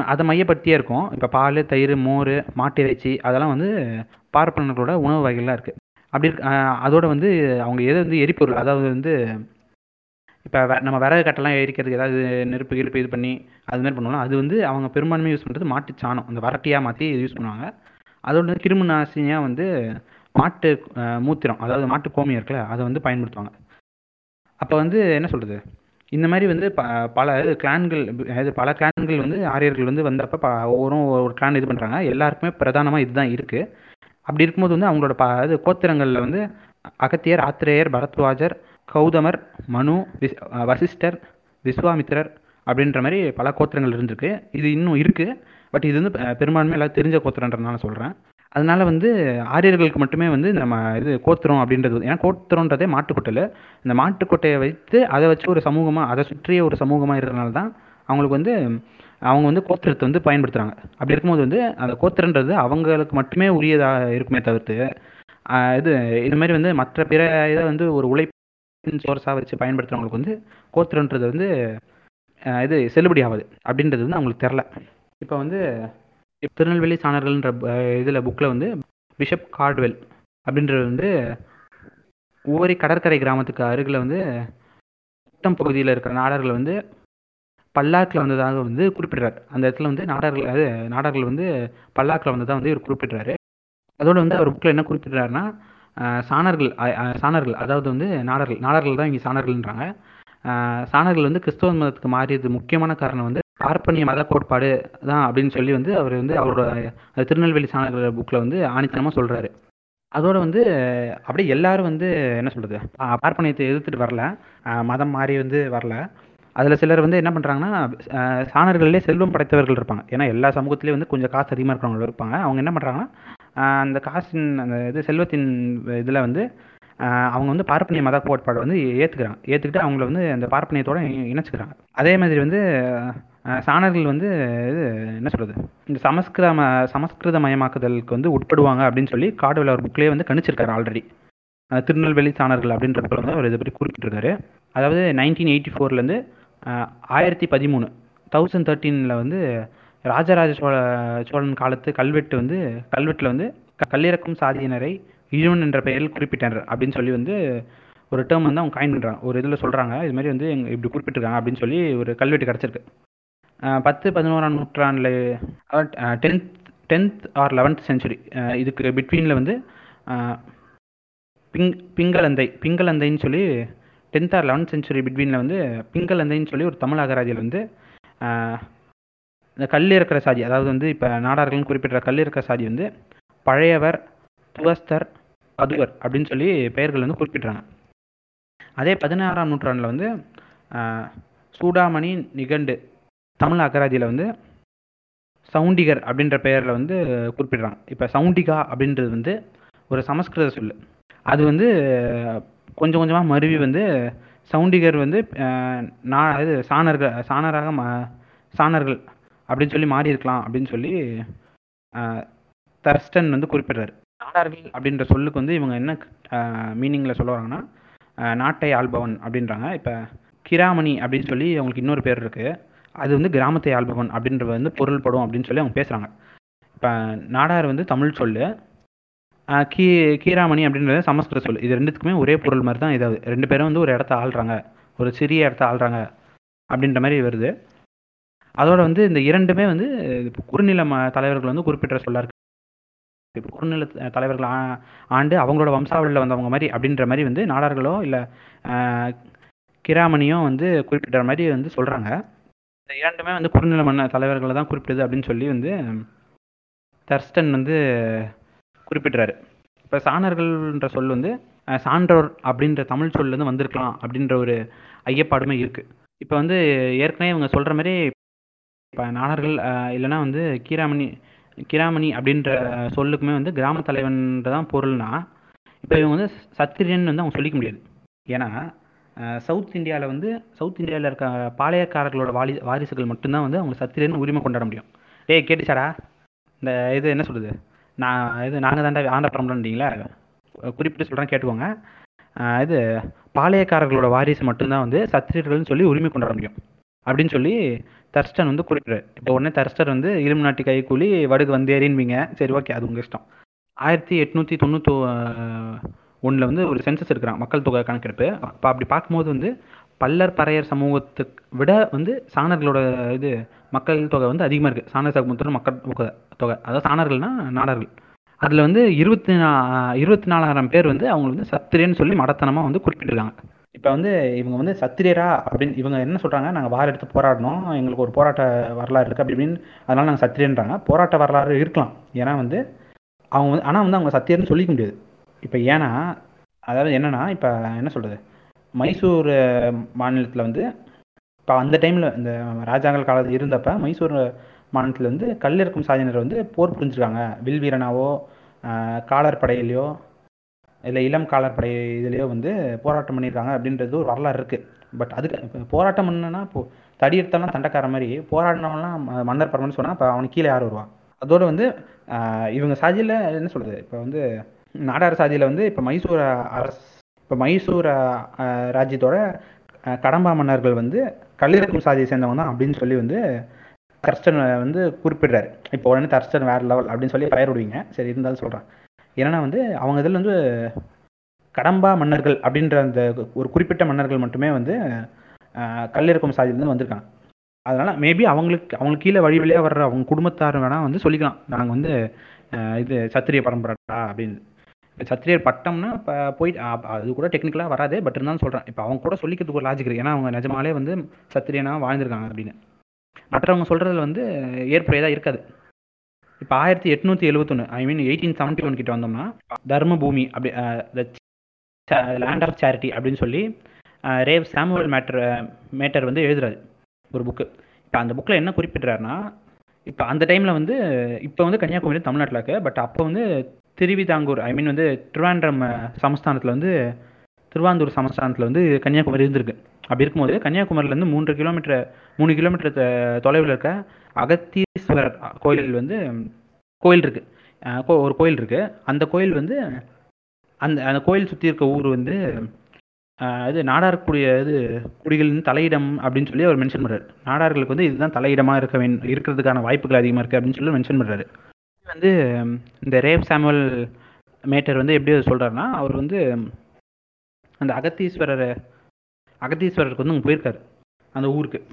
அதை மையப்படுத்தியே இருக்கும். இப்போ பால் தயிர் மோர் மாட்டு இறைச்சி அதெல்லாம் வந்து பார்ப்பனர்களோட உணவு வகைகள்லாம் இருக்குது அப்படி அதோட வந்து அவங்க எது வந்து எரிபொருள் அதாவது வந்து இப்போ நம்ம விறகு கட்டெல்லாம் எரிக்கிறதுக்கு ஏதாவது நெருப்பு கிருப்பு இது பண்ணி அது மாதிரி பண்ணுவோம்ல அது வந்து அவங்க பெரும்பான்மையாக யூஸ் பண்ணுறது மாட்டு சாணம். அந்த வரட்டியாக மாற்றி யூஸ் பண்ணுவாங்க. அதோட கிருமி நாசினியாக வந்து மாட்டு மூத்திரம் அதாவது மாட்டு கோமியம் இருக்குல்ல அதை வந்து பயன்படுத்துவாங்க. அப்போ வந்து என்ன சொல்கிறது இந்த மாதிரி வந்து ப பல இது கிளான்கள் அதாவது பல கிளான்கள் வந்து ஆரியர்கள் வந்து வந்தப்போ ப ஒவ்வொரும் ஒரு கிளான் இது பண்ணுறாங்க எல்லாருக்குமே பிரதானமாக இதுதான் இருக்குது அப்படி இருக்கும்போது வந்து அவங்களோட ப இது கோத்திரங்களில் வந்து அகத்தியர் ஆத்திரேயர் பரத்வாஜர் கௌதமர் மனு விஸ் வசிஷ்டர் விஸ்வாமித்திரர் அப்படின்ற மாதிரி பல கோத்திரங்கள் இருந்திருக்கு. இது இன்னும் இருக்குது பட் இது வந்து பெரும்பான்மை எல்லாம் தெரிஞ்ச கோத்திரன்றதுனால சொல்கிறேன் அதனால வந்து ஆரியர்களுக்கு மட்டுமே வந்து நம்ம இது கோத்திரம் அப்படின்றது ஏன்னா கோத்திரன்றதே மாட்டுக்கொட்டல். இந்த மாட்டுக்கொட்டையை வைத்து அதை வச்சு ஒரு சமூகமாக அதை சுற்றிய ஒரு சமூகமாக இருக்கிறனால தான் அவங்களுக்கு வந்து அவங்க வந்து கோத்திரத்தை வந்து பயன்படுத்துகிறாங்க அப்படி இருக்கும்போது வந்து அந்த கோத்திரன்றது அவங்களுக்கு மட்டுமே உரியதாக இருக்குமே தவிர்த்து இது இது மாதிரி வந்து மற்ற பிற இதை வந்து ஒரு உழை சோர்ஸாக வச்சு பயன்படுத்துகிறவங்களுக்கு வந்து கோத்திரன்றது வந்து இது செல்லுபடி ஆகுது. அப்படின்றது வந்து அவங்களுக்கு தெரில இப்போ வந்து திருநெல்வேலி சாணர்கள்ன்ற இதில் புக்கில் வந்து பிஷப் கார்ட்வெல் அப்படின்றது வந்து ஒவ்வொரு கடற்கரை கிராமத்துக்கு அருகில் வந்து குட்டம் பகுதியில் இருக்கிற நாடர்கள் வந்து பல்லாக்கில் வந்ததாக வந்து குறிப்பிடுறாரு. அந்த இடத்துல வந்து நாடர்கள் அது நாடர்கள் வந்து பல்லாக்கில் வந்ததாக வந்து இவர் குறிப்பிடுறாரு. அதோட வந்து அவர் புக்கில் என்ன குறிப்பிடுறாருன்னா சாணர்கள் சாணர்கள் அதாவது வந்து நாடர்கள் நாடர்கள் தான் இங்கே சாணர்கள்ன்றாங்க. சாணர்கள் வந்து கிறிஸ்தவ மதத்துக்கு மாறியது முக்கியமான காரணம் வந்து பார்ப்பனிய மத கோட்பாடு தான் அப்படின்னு சொல்லி வந்து அவர் வந்து அவரோட திருநெல்வேலி சாணர்கள் புக்கில் வந்து ஆணித்தனமாக சொல்கிறாரு அதோட வந்து அப்படியே எல்லாரும் வந்து என்ன சொல்கிறது பார்ப்பனியத்தை எதிர்த்துட்டு வரல. மதம் மாறி வந்து வரல. அதில் சிலர் வந்து என்ன பண்ணுறாங்கன்னா சாணர்கள்லேயே செல்வம் படைத்தவர்கள் இருப்பாங்க. ஏன்னா எல்லா சமூகத்திலேயும் வந்து கொஞ்சம் காசு அதிகமாக இருக்கிறவங்க இருப்பாங்க. அவங்க என்ன பண்ணுறாங்கன்னா அந்த காசின் அந்த இது செல்வத்தின் இதில் வந்து அவங்க வந்து பார்ப்பனிய மத கோட்பாடு வந்து ஏற்றுக்கிறாங்க ஏற்றுக்கிட்டு அவங்கள வந்து அந்த பார்ப்பனியத்தோடு இணைச்சிக்கிறாங்க. அதே மாதிரி வந்து சாணர்கள் வந்து இது என்ன சொல்கிறது இந்த சமஸ்கிருத சமஸ்கிருத மயமாக்குதலுக்கு வந்து உட்படுவாங்க அப்படின்னு சொல்லி காடுவெல் ஒரு புக்லேயே வந்து கணிச்சிருக்காரு ஆல்ரெடி திருநெல்வேலி சாணர்கள் அப்படின்ற வந்து அவர் இதை பற்றி குறிப்பிட்டிருக்காரு. அதாவது நைன்டீன் எயிட்டி ஃபோர்லேருந்து ஆயிரத்தி பதிமூணு தௌசண்ட் தேர்ட்டீனில் வந்து ராஜராஜ சோழ சோழன் காலத்து கல்வெட்டு வந்து கல்வெட்டில் வந்து க- கல்லிறக்கும் சாதியினரை இழுவன் என்ற பெயரில் குறிப்பிட்டனர் அப்படின்னு சொல்லி வந்து ஒரு டேர்ம் வந்து அவங்க காயின் பண்ணுறாங்க ஒரு இதில் சொல்கிறாங்க இது மாதிரி வந்து எங்கள் இப்படி குறிப்பிட்டிருக்காங்க அப்படின்னு சொல்லி ஒரு கல்வெட்டு கிடச்சிருக்கு. பத்து பதினோராம் நூற்றாண்டில் tenth tenth or eleventh century இதுக்கு பிட்வீனில் வந்து பிங் பிங்களந்தை பிங்களந்தைன்னு சொல்லி டென்த் ஆர் லெவன்த் செஞ்சுரி பிட்வீனில் வந்து பிங்களந்தைன்னு சொல்லி ஒரு தமிழ் அகராதியில் வந்து இந்த கல் இருக்கிற சாதி அதாவது வந்து இப்போ நாடார்கள்னு குறிப்பிட்ட கல் இருக்கிற சாதி வந்து பழையவர் துவஸ்தர் பதுவர் அப்படின்னு சொல்லி பெயர்கள் வந்து குறிப்பிட்றாங்க. அதே பதினாறாம் நூற்றாண்டில் வந்து சூடாமணி நிகண்டு தமிழ் அகராதியில் வந்து சவுண்டிகர் அப்படின்ற பெயரில் வந்து குறிப்பிடுறாங்க. இப்போ சவுண்டிகா அப்படின்றது வந்து ஒரு சமஸ்கிருத சொல்லு. அது வந்து கொஞ்சம் கொஞ்சமாக மருவி வந்து சவுண்டிகர் வந்து நான் இது சாணர்கள் சாணராக மா சாணர்கள் அப்படின்னு சொல்லி மாறி இருக்கலாம் அப்படின்னு சொல்லி தர்ஸ்டன் வந்து குறிப்பிடுறாரு. நாடார்கள் அப்படின்ற சொல்லுக்கு வந்து இவங்க என்ன மீனிங்கில் சொல்ல வராங்கன்னா நாட்டை ஆள்பவன் அப்படின்றாங்க. இப்போ கிராமணி அப்படின்னு சொல்லி அவங்களுக்கு இன்னொரு பேர் இருக்குது அது வந்து கிராமத்தை ஆள்பவன் அப்படின்றது வந்து பொருள்படும் அப்படின்னு சொல்லி அவங்க பேசுகிறாங்க இப்போ நாடார் வந்து தமிழ் சொல்லு. கீ கீராமணி அப்படின்றது சமஸ்கிருத சொல் இது ரெண்டுத்துக்குமே ஒரே பொருள் மாதிரி தான் இதாவது ரெண்டு பேரும் வந்து ஒரு இடத்த ஆள்றாங்க. ஒரு சிறிய இடத்த ஆள்றாங்க அப்படின்ற மாதிரி வருது. அதோட வந்து இந்த இரண்டுமே வந்து இப்போ குறுநில ம தலைவர்கள் வந்து குறிப்பிட்ட சொல்லா இருக்கு இப்போ குறுநில தலைவர்கள் ஆ- ஆண்டு அவங்களோட வம்சாவளியில் வந்தவங்க மாதிரி அப்படின்ற மாதிரி வந்து நாடார்களோ இல்லை கிராமணியோ வந்து குறிப்பிட்ட மாதிரி வந்து சொல்கிறாங்க இந்த இரண்டுமே வந்து குறுநில மன்ன தலைவர்களை தான் குறிப்பிடுது அப்படின்னு சொல்லி வந்து தர்ஸ்டன் வந்து குறிப்பிடுறாரு. இப்போ சாணர்கள்ன்ற சொல் வந்து சான்றோர் அப்படின்ற தமிழ் சொல்லேருந்து வந்திருக்கலாம் அப்படின்ற ஒரு ஐயப்பாடுமே இருக்குது இப்போ வந்து ஏற்கனவே இவங்க சொல்கிற மாதிரி இப்போ நாணர்கள் இல்லைன்னா வந்து கீராமணி கிராமணி அப்படின்ற சொல்லுக்குமே வந்து கிராம தலைவன்ற தான் பொருள்னா இப்போ இவங்க வந்து சத்திரியன் வந்து அவங்க சொல்லிக்க முடியாது. ஏன்னா சவுத் இந்தியாவில் வந்து சவுத் இந்தியாவில் இருக்க பாளையக்காரர்களோட வாரி வாரிசுகள் மட்டும்தான் வந்து அவங்க சத்திரியன் உரிமை கொண்டாட முடியும். டேய் கேட்டுச்சாடா? இந்த இது என்ன சொல்லுது நான் இது நாங்கள் தாண்டா ஆண்ட பரம்பரைன்றீங்களா குறிப்பிட்டு சொல்கிறேன் கேட்டுக்கோங்க. இது பாளையக்காரர்களோட வாரிசு மட்டும்தான் வந்து சத்திரியர்கள்னு சொல்லி உரிமை கொண்டாட முடியும். அப்படின்னு சொல்லி தர்ஸ்டன் வந்து குறிப்பிடுறாரு இப்போ உடனே தர்ஸ்டர் வந்து இலும்பு நாட்டி கைக்கூலி வடுகு வந்தேறின்பீங்க சரி ஓகே அது உங்கள் இஷ்டம். ஆயிரத்தி எட்நூற்றி தொண்ணூற்றி ஒன்றில் வந்து ஒரு சென்சஸ் எடுக்கிறான் மக்கள் தொகை கணக்கெடுப்பு. அப்போ அப்படி பார்க்கும்போது வந்து பல்லர் பறையர் சமூகத்துக்கு விட வந்து சாணர்களோட இது மக்கள் தொகை வந்து அதிகமாக இருக்குது சாணர் சமூகத்தோட மக்கள் தொகை தொகை. அதாவது சாணர்கள்னா நாடர்கள். அதில் வந்து இருபத்தி நா இருபத்தி நாலாயிரம் பேர் வந்து அவங்க வந்து சத்திரியன்னு சொல்லி மடத்தனமாக வந்து குறிப்பிட்டிருக்காங்க. இப்போ வந்து இவங்க வந்து சத்திரியரா அப்படின்னு இவங்க என்ன சொல்கிறாங்க நாங்கள் வார எடுத்து போராடணும். எங்களுக்கு ஒரு போராட்ட வரலாறு இருக்குது அப்படி இப்படின்னு அதனால நாங்கள் சத்திரியன்றாங்க. போராட்ட வரலாறு இருக்கலாம். ஏன்னா வந்து அவங்க வந்து ஆனால் வந்து அவங்க சத்தியர்னு சொல்லிக்க முடியாது. இப்போ ஏன்னா அதாவது என்னன்னா இப்போ என்ன சொல்கிறது மைசூர் மாநிலத்தில் வந்து இப்போ அந்த டைமில் இந்த ராஜாங்கள் காலத்தில் இருந்தப்ப மைசூர் மாநிலத்தில் வந்து கல்லிறக்கும் சாதியினர் வந்து போர் புரிஞ்சிருக்காங்க. வில் வீரனாவோ படையிலையோ இல்லை இளம் காலப்படை இதுலேயோ வந்து போராட்டம் பண்ணியிருக்காங்க அப்படின்றது ஒரு வரலாறு இருக்குது பட் அதுக்கு போராட்டம் பண்ணனா இப்போ தடி எடுத்தாலும் தண்டக்கார மாதிரி போராடினவன்லாம் ம- மன்னர் பரமன்னு சொன்னால் இப்போ அவனுக்கு கீழே யார் வருவான் அதோட வந்து இவங்க சாதியில் என்ன சொல்கிறது இப்போ வந்து நாடார் சாதியில் வந்து இப்போ மைசூர் அரசு இப்போ மைசூர் ராஜ்யத்தோட கடம்பா மன்னர்கள் வந்து கல்லிறக்கும் சாதியை சேர்ந்தவங்க தான் அப்படின்னு சொல்லி வந்து தர்ஸ்டன் வந்து குறிப்பிடுறாரு. இப்போ உடனே தர்ஸ்டன் வேற லெவல் அப்படின்னு சொல்லி பெயர் விடுவீங்க. சரி இருந்தாலும் சொல்கிறேன் ஏன்னா வந்து அவங்க இதில் வந்து கடம்பா மன்னர்கள் அப்படின்ற அந்த ஒரு குறிப்பிட்ட மன்னர்கள் மட்டுமே வந்து கல்லிறக்கும் சாதியிலேருந்து வந்திருக்காங்க. அதனால் மேபி அவங்களுக்கு அவங்களுக்கு கீழே வழி வழியாக வர்ற அவங்க குடும்பத்தார் வேணால் வந்து சொல்லிக்கலாம். நாங்கள் வந்து இது சத்திரிய பரம்பரைடா அப்படின்னு. சத்திரியர் பட்டம்னா இப்போ போய் அது கூட டெக்னிக்கலாக வராது. பட் இருந்தாலும் சொல்கிறேன் இப்போ அவங்க கூட சொல்லிக்கிறதுக்கு ஒரு லாஜிக் இருக்குது ஏன்னா அவங்க நிஜமாலே வந்து சத்திரியனாக வாழ்ந்திருக்காங்க அப்படின்னு. மற்றவங்க சொல்கிறதுல வந்து ஏற்புடையதாக இருக்காது. இப்போ ஆயிரத்தி எட்நூற்றி எழுபத்தொன்னு I mean eighteen seventy one கிட்ட வந்தோம்னா தர்மபூமி அப்படி லேண்ட் ஆஃப் சேரிட்டி அப்படின்னு சொல்லி ரேவ் சாமுவல் மேட்டர் மேட்டர் வந்து எழுதுறாரு ஒரு புக்கு இப்போ அந்த புக்கில் என்ன குறிப்பிட்றாருன்னா இப்போ அந்த டைமில் வந்து இப்போ வந்து கன்னியாகுமரி தமிழ்நாட்டில் இருக்கு பட் அப்போ வந்து திருவிதாங்கூர் ஐ மீன் வந்து திருவாண்டம் சமஸ்தானத்தில் வந்து திருவாந்தூர் சமஸ்தானத்தில் வந்து கன்னியாகுமரி இருந்திருக்கு. அப்படி இருக்கும்போது கன்னியாகுமரியிலேருந்து மூன்று கிலோமீட்டர் மூணு கிலோமீட்டர் தொலைவில் இருக்க அகத்தீஸ்வரர் கோயில் வந்து கோயில் இருக்கு. கோ- ஒரு கோயில் இருக்கு. அந்த கோயில் வந்து அந்த அந்த கோயில் சுற்றி இருக்க ஊர் வந்து இது நாடார்குடிய இது குடிகளின் தலையிடம் அப்படின்னு சொல்லி அவர் மென்ஷன் பண்ணுறாரு நாடார்களுக்கு வந்து இதுதான் தலையிடமாக இருக்க வேண் இருக்கிறதுக்கான வாய்ப்புகள் அதிகமாக இருக்குது அப்படின்னு சொல்லி மென்ஷன் பண்ணுறாரு வந்து இந்த ரேவ் சாமுவல் மேட்டர் வந்து எப்படி சொல்கிறாருன்னா அவர் வந்து அந்த அகத்தீஸ்வரர் அகத்தீஸ்வரருக்கு வந்து அங்கே போயிருக்காரு. அந்த ஊருக்கு.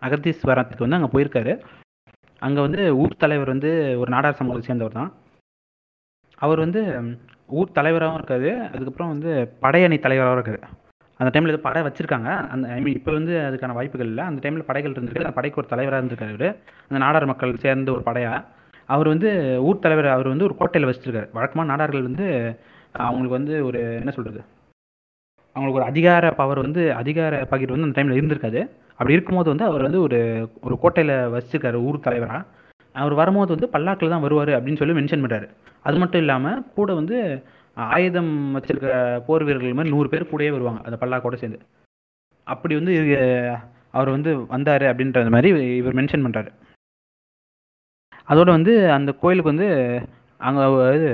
அகத்தீஸ்வரத்துக்கு வந்து அங்கே போயிருக்காரு. அங்கே வந்து ஊர் தலைவர் வந்து ஒரு நாடார் சமூகத்தை சேர்ந்தவர் தான். அவர் வந்து ஊர் தலைவராகவும் இருக்காரு. அதுக்கப்புறம் வந்து படையணி தலைவராகவும் இருக்காரு. அந்த டைமில் இது படை வச்சிருக்காங்க. அந்த ஐ மீன் இப்போ வந்து அதுக்கான வாய்ப்புகள் இல்லை. அந்த டைமில் படைகள் இருந்திருக்கு. அந்த படைக்கு ஒரு தலைவராக இருந்திருக்காரு அவர் அந்த நாடார் மக்கள் சேர்ந்த ஒரு படையாக அவர் வந்து ஊர் தலைவர் அவர் வந்து ஒரு கோட்டையில் வச்சிருக்காரு. வழக்கமாக நாடார்கள் வந்து அவங்களுக்கு வந்து ஒரு என்ன சொல்கிறது அவங்களுக்கு ஒரு அதிகார பவர் வந்து அதிகார பகிர்வு வந்து அந்த டைமில் இருந்திருக்காது. அப்படி இருக்கும்போது வந்து அவர் வந்து ஒரு ஒரு கோட்டையில் வச்சிருக்காரு ஊர் தலைவராக அவர் வரும்போது வந்து பல்லாக்கில் தான் வருவார் அப்படின்னு சொல்லி மென்ஷன் பண்ணுறாரு அது மட்டும் இல்லாமல் கூட வந்து ஆயுதம் வச்சிருக்க போர் வீரர்கள் மாதிரி நூறு பேர் கூடயே வருவாங்க அந்த பல்லாக்கோட சேர்ந்து. அப்படி வந்து அவர் வந்து வந்தார் அப்படின்ற மாதிரி இவர் மென்ஷன் பண்ணுறாரு அதோட வந்து அந்த கோயிலுக்கு வந்து அங்கே இது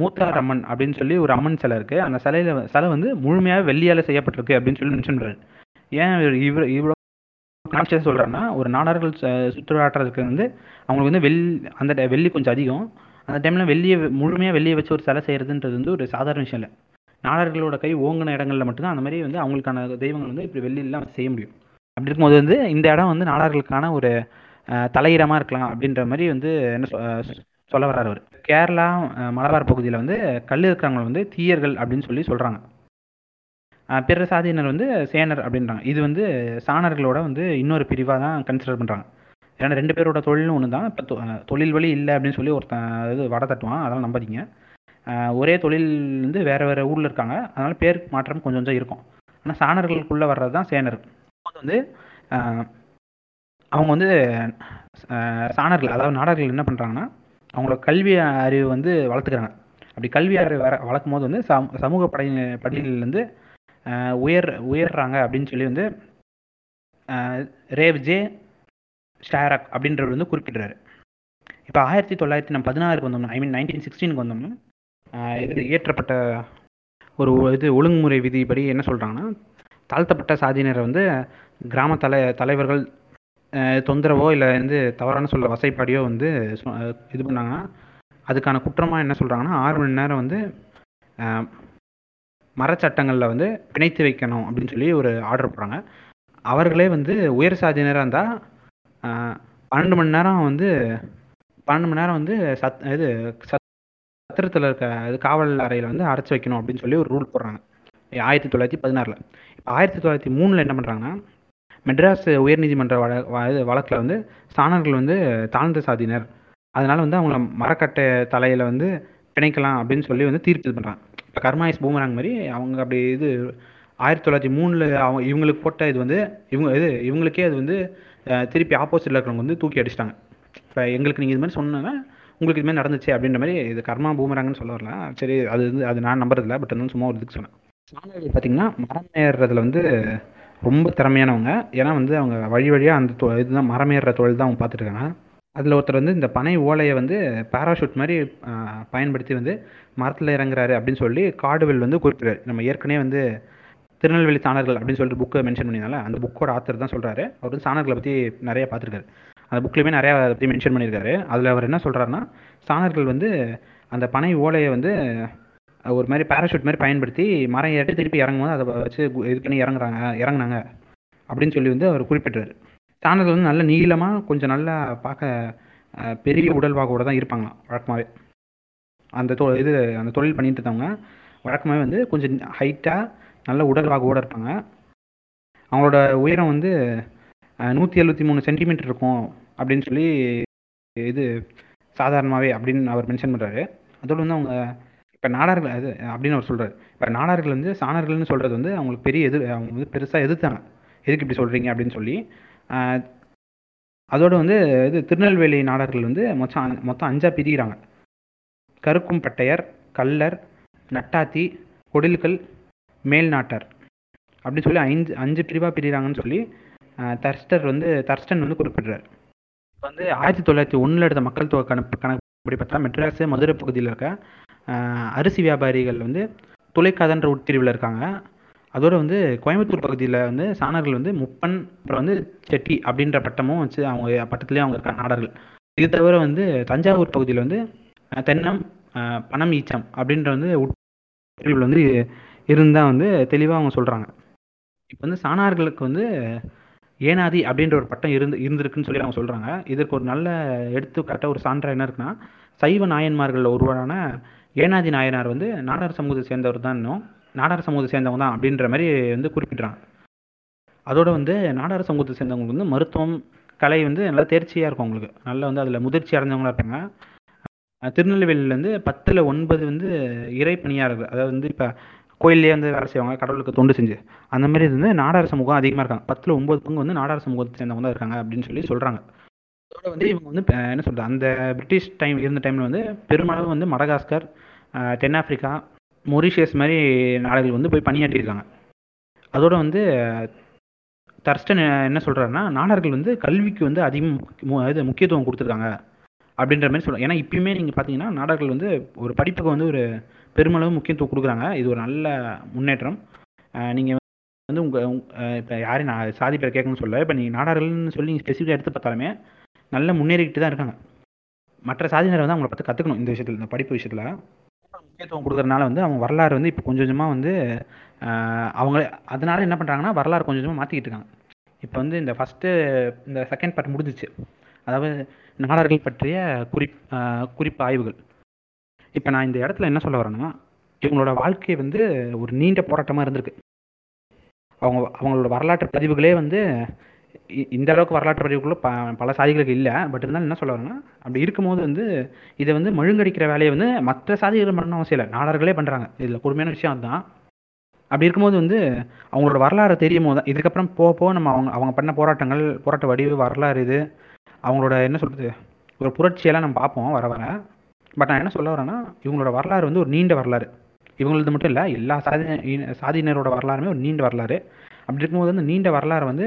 மூத்தார் அம்மன் அப்படின்னு சொல்லி ஒரு அம்மன் சிலை இருக்கு. அந்த சிலையில சிலை வந்து முழுமையாக வெள்ளியால செய்யப்பட்டிருக்கு அப்படின்னு சொல்லி மென்ஷன் பண்றாரு. ஏன் இவர் இவ்வளோ கான்சியஸ் சொல்றாருன்னா ஒரு நாடார்கள் சுற்றுலாட்டுறதுக்கு வந்து அவங்களுக்கு வந்து வெள்ளி அந்த வெள்ளி கொஞ்சம் அதிகம். அந்த டைம்ல வெள்ளியை முழுமையாக வெள்ளியை வச்சு ஒரு சிலை செய்யறதுன்றது வந்து ஒரு சாதாரண விஷயம் இல்லை. நாடார்களோட கை ஓங்கின இடங்கள்ல மட்டும்தான் அந்த மாதிரி வந்து அவங்களுக்கான தெய்வங்கள் வந்து இப்படி வெள்ளியெல்லாம் செய்ய முடியும். அப்படி இருக்கும்போது வந்து இந்த இடம் வந்து நாடார்களுக்கான ஒரு தலையிடமாக இருக்கலாம் அப்படின்ற மாதிரி வந்து என்ன சொல்ல வர்றாரு அவர். கேரளா மலபார் பகுதியில் வந்து கல் இருக்கிறவங்க வந்து தீயர்கள் அப்படின்னு சொல்லி சொல்கிறாங்க பிற சாதியினர் வந்து சேனர் அப்படின்றாங்க. இது வந்து சாணர்களோட வந்து இன்னொரு பிரிவாக தான் கன்சிடர் பண்ணுறாங்க ஏன்னா ரெண்டு பேரோட தொழிலும் ஒன்று தான். இப்போ தொழில் வழி இல்லை அப்படின்னு சொல்லி ஒருத்தன் இது வடை தட்டுவான். அதெல்லாம் நம்பாதீங்க. ஒரே தொழில் வந்து வேறு வேறு ஊரில் இருக்காங்க. அதனால் பேர் மாற்றம் கொஞ்சம் கொஞ்சம் இருக்கும். ஆனால் சாணர்களுக்குள்ளே வர்றது தான் சேனர். அது வந்து அவங்க வந்து சாணர்கள் அதாவது நாடர்கள் என்ன பண்ணுறாங்கன்னா அவங்களோட கல்வி அறிவு வந்து வளர்த்துக்கிறாங்க. அப்படி கல்வி அறிவு வர வளர்க்கும் போது வந்து சம- சமூக படை படியிலிருந்து உயர் உயர்றாங்க அப்படின்னு சொல்லி வந்து ரேவ் ஜே ஷாரக் அப்படின்றவர் வந்து குறிப்பிடுறாரு. இப்போ ஆயிரத்தி தொள்ளாயிரத்தி நம்ம பதினாறுக்கு வந்தோம்னா ஐ மீன் நைன்டீன் சிக்ஸ்டீனுக்கு வந்தோம்னா இது இயற்றப்பட்ட ஒரு இது ஒழுங்குமுறை விதிப்படி என்ன சொல்கிறாங்கன்னா தாழ்த்தப்பட்ட சாதியினரை வந்து கிராம தலை தலைவர்கள் தொந்தரவோ இல்லை வந்து தவறான சொல்ல வசைப்பாடியோ வந்து இது பண்ணாங்கன்னா அதுக்கான குற்றமாக என்ன சொல்கிறாங்கன்னா ஆறு மணி நேரம் வந்து மரச்சட்டங்களில் வந்து பிணைத்து வைக்கணும் அப்படின்னு சொல்லி ஒரு ஆர்டர் போடுறாங்க. அவர்களே வந்து உயர் சாதியினராக இருந்தால் பன்னெண்டு மணி நேரம் வந்து பன்னெண்டு மணி நேரம் வந்து சத் இது சத்திரத்தில் இருக்க இது காவல் அறையில் வந்து அடைச்சி வைக்கணும் அப்படின்னு சொல்லி ஒரு ரூல் போடுறாங்க. ஆயிரத்தி தொள்ளாயிரத்தி பதினாறில். இப்போ ஆயிரத்தி தொள்ளாயிரத்தி மூணில் என்ன பண்ணுறாங்கன்னா மெட்ராஸ் உயர்நீதிமன்ற வழ வழக்கில் வந்து சாணர்கள் வந்து தாழ்ந்த சாதியினர். அதனால் வந்து அவங்கள மரக்கட்டை தலையில் வந்து பிணைக்கலாம் அப்படின்னு சொல்லி வந்து தீர்ப்பு இது பண்ணுறாங்க இப்போ கர்மாயிஸ் பூமராங் மாதிரி அவங்க அப்படி இது ஆயிரத்தி தொள்ளாயிரத்தி மூணில் அவங்க இவங்களுக்கு போட்ட இது வந்து இவங்க இது இவங்களுக்கே அது வந்து திருப்பி ஆப்போசிட்டில் இருக்கிறவங்க வந்து தூக்கி அடிச்சிட்டாங்க. இப்போ எங்களுக்கு நீங்கள் இது மாதிரி சொன்னா உங்களுக்கு இது மாதிரி நடந்துச்சு அப்படின்ற மாதிரி இது கர்மா பூமராங்கன்னு சொல்ல வரல. சரி அது வந்து அது நான் நம்புறதில்ல பட் வந்து சும்மா ஒரு இதுக்கு சொன்னேன். சாணர்கள் பார்த்தீங்கன்னா மரம் ஏறுறதுல வந்து ரொம்ப திறமையானவங்க. ஏன்னா வந்து அவங்க வழி வழியாக அந்த தொ- இதுதான் மரம் ஏறுற தொழில் தான் அவங்க பார்த்துட்ருக்காங்க. அதில் ஒருத்தர் வந்து இந்த பனை ஓலையை வந்து பேராஷூட் மாதிரி பயன்படுத்தி வந்து மரத்தில் இறங்குறாரு அப்படின்னு சொல்லி காடுவெல் வந்து குறிப்பிடுறாரு. நம்ம ஏற்கனவே வந்து திருநெல்வேலி சாணர்கள் அப்படின்னு சொல்லிட்டு புக்கை மென்ஷன் பண்ணியிருந்தால அந்த புக்கோட ஆத்தர் தான் சொல்கிறாரு அவர் வந்து சாணர்களை பற்றி நிறைய பார்த்துருக்காரு. அந்த புக்லேயுமே நிறையா அதை பற்றி மென்ஷன் பண்ணியிருக்காரு. அதில் அவர் என்ன சொல்கிறாருன்னா சாணர்கள் வந்து அந்த பனை ஓலையை வந்து ஒரு மாதிரி பேராஷூட் மாதிரி பயன்படுத்தி மரம் ஏறிட்டு திருப்பி இறங்கும் போது அதை வச்சு இது பண்ணி இறங்குறாங்க இறங்குனாங்க அப்படின்னு சொல்லி வந்து அவர் குறிப்பிட்டார் சாணத்தில் வந்து நல்ல நீளமாக கொஞ்சம் நல்லா பார்க்க பெரிய பெரிய உடல்வாகோட தான் இருப்பாங்களாம் வழக்கமாகவே அந்த தொ இது அந்த தொழில் பண்ணிட்டு இருந்தவங்க வழக்கமாகவே வந்து கொஞ்சம் ஹைட்டாக நல்ல உடல்வாகோட இருப்பாங்க. அவங்களோட உயரம் வந்து நூற்றி எழுபத்தி மூணு சென்டிமீட்டர் இருக்கும் அப்படின்னு சொல்லி இது சாதாரணமாகவே அப்படின்னு அவர் மென்ஷன் பண்ணுறாரு அதோடு வந்து அவங்க இப்போ நாடார்கள் அது அப்படின்னு அவர் சொல்கிறார் இப்போ நாடார்கள் வந்து சாணர்கள்னு சொல்கிறது வந்து அவங்களுக்கு பெரிய எதிர் அவங்க வந்து பெருசாக எதிர்த்தாங்க. எதுக்கு இப்படி சொல்கிறீங்க அப்படின்னு சொல்லி அதோடு அதோட வந்து இது திருநெல்வேலி நாடார்கள் வந்து மொத்தம் மொத்தம் அஞ்சா பிரிகிறாங்க கருக்கும் பட்டையர் கல்லர் நட்டாத்தி கொடில்கள் மேல்நாட்டார். அப்படின்னு சொல்லி ஐந்து அஞ்சு பிரிவாக பிரிகிறாங்கன்னு சொல்லி ஆஹ், தர்ஸ்டர் வந்து தர்ஸ்டன் வந்து குறிப்பிடுறார். வந்து ஆயிரத்தி தொள்ளாயிரத்தி ஒன்றில் எடுத்த மக்கள் தொகை கணக்கு கணக்குப்படி பார்த்தா மெட்ராஸ் மதுரை பகுதியில் இருக்க அரிசி வியாபாரிகள் வந்து துளைக்காதன்ற உட்பிரிவில் இருக்காங்க. அதோட வந்து கோயம்புத்தூர் பகுதியில் வந்து சாணர்கள் வந்து முப்பன் அப்புறம் வந்து செட்டி அப்படின்ற பட்டமும் வச்சு அவங்க பட்டத்துலேயே அவங்க இருக்காங்க நாடர்கள். இது தவிர வந்து தஞ்சாவூர் பகுதியில் வந்து தென்னம் பணம் பனம் ஈச்சம் அப்படின்ற வந்து உட்பிரிவில் வந்து இருந்தால் வந்து தெளிவாக அவங்க சொல்கிறாங்க இப்போ வந்து சாணார்களுக்கு வந்து ஏனாதி அப்படின்ற ஒரு பட்டம் இருந்து இருந்திருக்குன்னு சொல்லி அவங்க சொல்கிறாங்க இதற்கு ஒரு நல்ல எடுத்துக்காட்ட ஒரு சான்றா என்ன இருக்குன்னா சைவ நாயன்மார்களில் ஒருவரான ஏனாதி நாயனார் வந்து நாடார் சமூகத்தை சேர்ந்தவர் தான் இன்னும். நாடார் சமூகத்தை சேர்ந்தவங்க தான் அப்படின்ற மாதிரி வந்து குறிப்பிட்றாங்க. அதோட வந்து நாடார் சமூகத்தை சேர்ந்தவங்களுக்கு வந்து மருத்துவம் கலை வந்து நல்லா தேர்ச்சியாக இருக்கும் அவங்களுக்கு. நல்லா வந்து அதில் முதிர்ச்சி அடைஞ்சவங்களா இருப்பாங்க. திருநெல்வேலியிலேருந்து பத்தில் ஒன்பது வந்து இறை பணியாளர்கள் அதாவது வந்து இப்போ கோயிலே வந்து வேலை செய்வாங்க கடவுளுக்கு தொண்டு செஞ்சு. அந்த மாதிரி இது வந்து நாடார் சமூகம் அதிகமாக இருக்காங்க. பத்தில் ஒன்பது பங்கு வந்து நாடார் சமூகத்தை சேர்ந்தவங்க தான் இருக்காங்க அப்படின்னு சொல்லி சொல்கிறாங்க அதோட வந்து இவங்க வந்து என்ன சொல்கிறது அந்த பிரிட்டிஷ் டைம் இருந்த டைமில் வந்து பெருமளவு வந்து மடகாஸ்கர் தென்னாப்பிரிக்கா மொரிஷியஸ் மாதிரி நாடுகள் வந்து போய் பணியாற்றியிருக்காங்க. அதோட வந்து தர்ஸ்டன் என்ன சொல்கிறாருன்னா நாடார்கள் வந்து கல்விக்கு வந்து அதிகம் இது முக்கியத்துவம் கொடுத்துருக்காங்க அப்படின்ற மாதிரி சொல்லுவாங்க ஏன்னா இப்பயுமே நீங்கள் பார்த்தீங்கன்னா நாடார்கள் வந்து ஒரு படிப்புக்கு வந்து ஒரு பெருமளவு முக்கியத்துவம் கொடுக்குறாங்க. இது ஒரு நல்ல முன்னேற்றம். நீங்கள் வந்து உங்கள் இப்போ யாரையும் நான் சாதி பேர் கேட்கணும்னு சொல்ல இப்போ நீங்கள் நாடார்கள்னு சொல்லி நீங்கள் ஸ்பெசிஃபிக்காக எடுத்து பார்த்தாலுமே நல்ல முன்னேறிக்கிட்டு தான் இருக்காங்க. மற்ற சாதியினர் வந்து அவங்கள பார்த்து கற்றுக்கணும் இந்த விஷயத்தில் இந்த படிப்பு விஷயத்தில். முக்கியத்துவம் கொடுக்குறதுனால வந்து அவங்க வரலாறு வந்து இப்போ கொஞ்சம் கொஞ்சமாக வந்து அவங்க அதனால என்ன பண்ணுறாங்கன்னா வரலாறு கொஞ்சம் கொஞ்சமாக மாற்றிக்கிட்டு இருக்காங்க. இப்போ வந்து இந்த ஃபஸ்ட்டு இந்த செகண்ட் பார்ட் முடிஞ்சிச்சு. அதாவது நாடார்கள் பற்றிய குறிப் குறிப்பு ஆய்வுகள். இப்போ நான் இந்த இடத்துல என்ன சொல்ல வரேன்னா இவங்களோட வாழ்க்கை வந்து ஒரு நீண்ட போராட்டமாக இருந்திருக்கு. அவங்க அவங்களோட வரலாற்று பதிவுகளே வந்து இந்த அளவுக்கு வரலாற்று பதிவுகளும் ப பல சாதிகளுக்கு இல்லை. பட் இருந்தாலும் என்ன சொல்ல வரேன்னா அப்படி இருக்கும்போது வந்து இதை வந்து மழுங்கடிக்கிற வேலையை வந்து மற்ற சாதிகள் பண்ணணும் அவசியம் இல்லை. நாடார்களே பண்ணுறாங்க இதில் கொடுமையான விஷயம் அதுதான். அப்படி இருக்கும்போது வந்து அவங்களோட வரலாறு தெரியும் போது தான் இதுக்கப்புறம் போக போக நம்ம அவங்க அவங்க பண்ண போராட்டங்கள் போராட்ட வடிவு வரலாறு இது அவங்களோட என்ன சொல்கிறது ஒரு புரட்சியெல்லாம் நம்ம பார்ப்போம் வர வர. பட் நான் என்ன சொல்ல வரேன்னா இவங்களோட வரலாறு வந்து ஒரு நீண்ட வரலாறு. இவங்களது மட்டும் இல்லை எல்லா சாதி சாதியினரோட வரலாறுமே ஒரு நீண்ட வரலாறு. அப்படி இருக்கும்போது வந்து நீண்ட வரலாறு வந்து